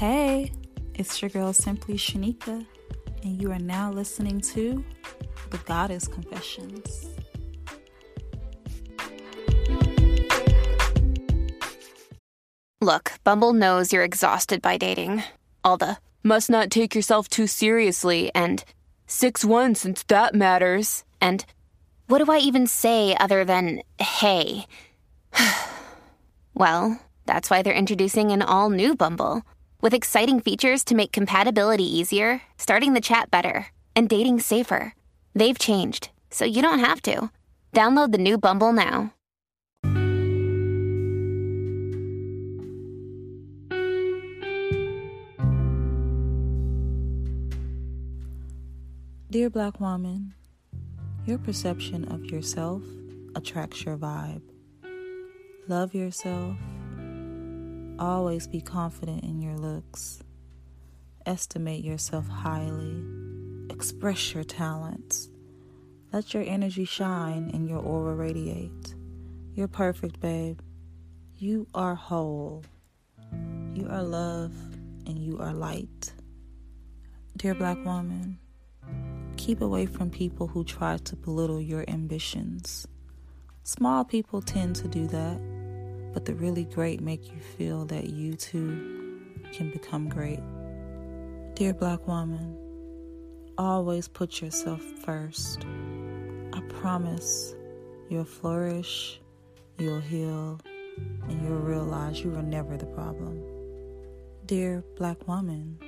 Hey, it's your girl Simply Shanika, and you are now listening to The Goddess Confessions. Look, Bumble knows you're exhausted by dating. All the must not take yourself too seriously and 6 1 since that matters. And what do I even say other than hey? well, that's why they're introducing an all new Bumble with exciting features to make compatibility easier, starting the chat better, and dating safer. They've changed, so you don't have to. Download the new Bumble now. Dear Black woman, your perception of yourself attracts your vibe. Love yourself. Always be confident in your looks. Estimate yourself highly. Express your talents. Let your energy shine and your aura radiate. You're perfect, babe. You are whole. You are love and you are light. Dear Black woman, keep away from people who try to belittle your ambitions. Small people tend to do that, but the really great make you feel that you too can become great. Dear Black woman, always put yourself first. I promise you'll flourish, you'll heal, and you'll realize you were never the problem. Dear Black woman,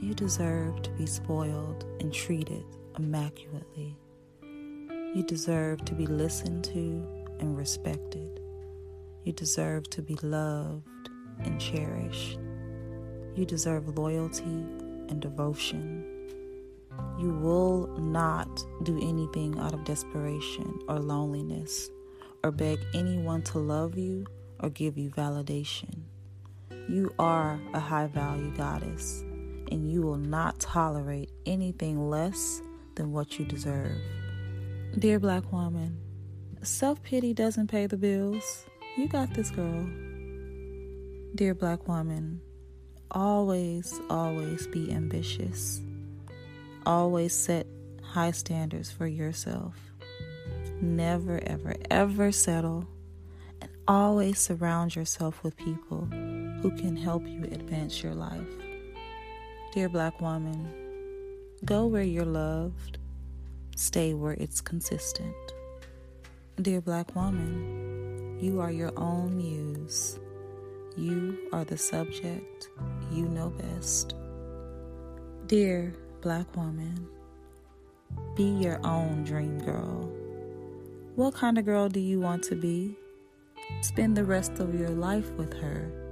you deserve to be spoiled and treated immaculately. You deserve to be listened to and respected. You deserve to be loved and cherished. You deserve loyalty and devotion. You will not do anything out of desperation or loneliness or beg anyone to love you or give you validation. You are a high value goddess and you will not tolerate anything less than what you deserve. Dear black woman, self pity doesn't pay the bills. You got this, girl. Dear black woman, always, always be ambitious. Always set high standards for yourself. Never, ever, ever settle. And always surround yourself with people who can help you advance your life. Dear black woman, go where you're loved, stay where it's consistent. Dear black woman, you are your own muse. You are the subject, you know best. Dear black woman, be your own dream girl. What kind of girl do you want to be? Spend the rest of your life with her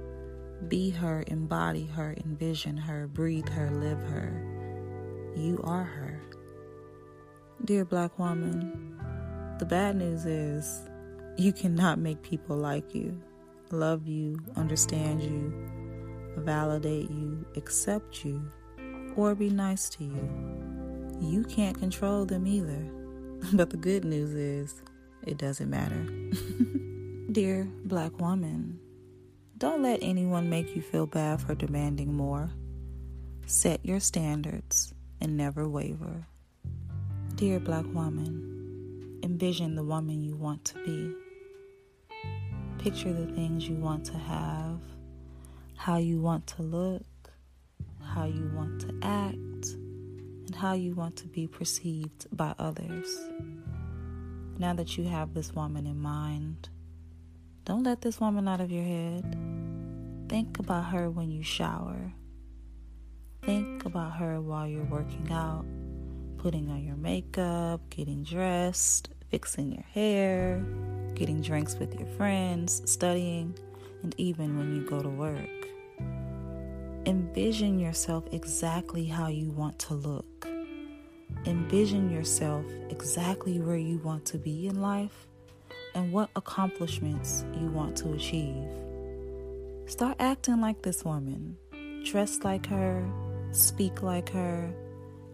be her, embody her, envision her, breathe her, live her. You are her. Dear black woman, the bad news is you cannot make people like you, love you, understand you, validate you, accept you, or be nice to you. You can't control them either. But the good news is it doesn't matter. Dear black woman, don't let anyone make you feel bad for demanding more. Set your standards and never waver. Dear black woman, envision the woman you want to be. Picture the things you want to have, how you want to look, how you want to act, and how you want to be perceived by others. Now that you have this woman in mind, don't let this woman out of your head. Think about her when you shower. Think about her while you're working out, putting on your makeup, getting dressed, fixing your hair, getting drinks with your friends, studying, and even when you go to work. Envision yourself exactly how you want to look. Envision yourself exactly where you want to be in life and what accomplishments you want to achieve. Start acting like this woman. Dress like her, speak like her,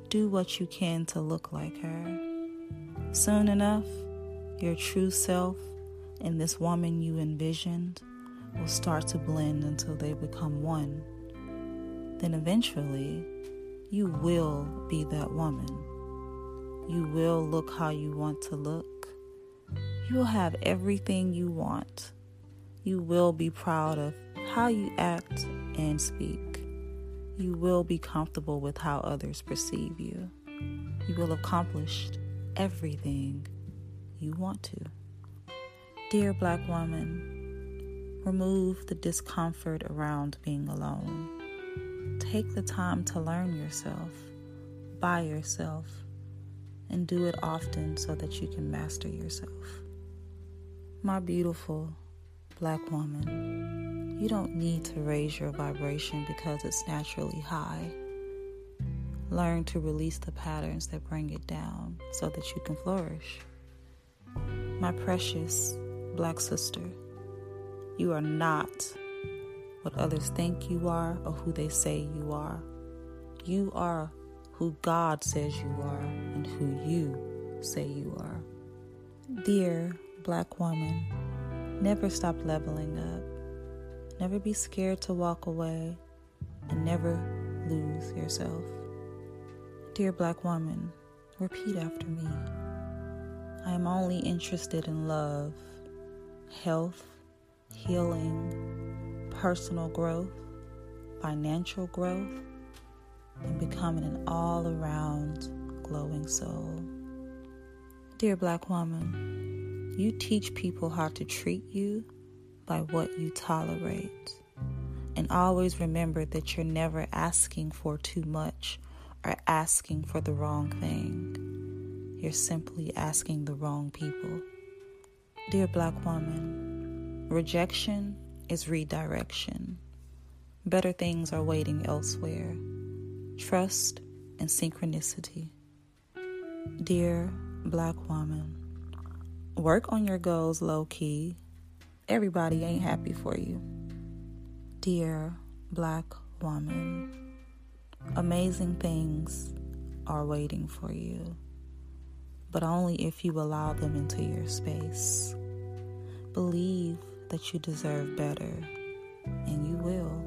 do what you can to look like her. Soon enough, your true self and this woman you envisioned will start to blend until they become one. then eventually you will be that woman. You will look how you want to look. You will have everything you want. You will be proud of how you act and speak. You will be comfortable with how others perceive you. You will have accomplished everything you want to. Dear Black woman, remove the discomfort around being alone. Take the time to learn yourself, by yourself, and do it often so that you can master yourself. My beautiful Black woman, you don't need to raise your vibration because it's naturally high. Learn to release the patterns that bring it down so that you can flourish. My precious Black sister, you are not what others think you are or who they say you are. You are who God says you are and who you say you are. Dear Black woman, Never stop leveling up. Never be scared to walk away and never lose yourself. Dear black woman, repeat after me. I am only interested in love, health, healing, personal growth, financial growth, and becoming an all around glowing soul. Dear black woman, you teach people how to treat you by what you tolerate. And always remember that you're never asking for too much or asking for the wrong thing. You're simply asking the wrong people. Dear black woman, rejection is redirection. Better things are waiting elsewhere. Trust and synchronicity. Dear black woman, Work on your goals low key. Everybody ain't happy for you. Dear black woman, amazing things are waiting for you, but only if you allow them into your space. Believe that you deserve better, and you will.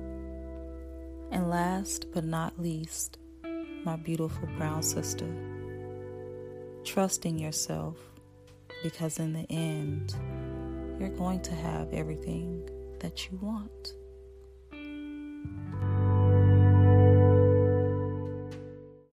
And last but not least, my beautiful brown sister, trusting yourself because in the end, you're going to have everything that you want.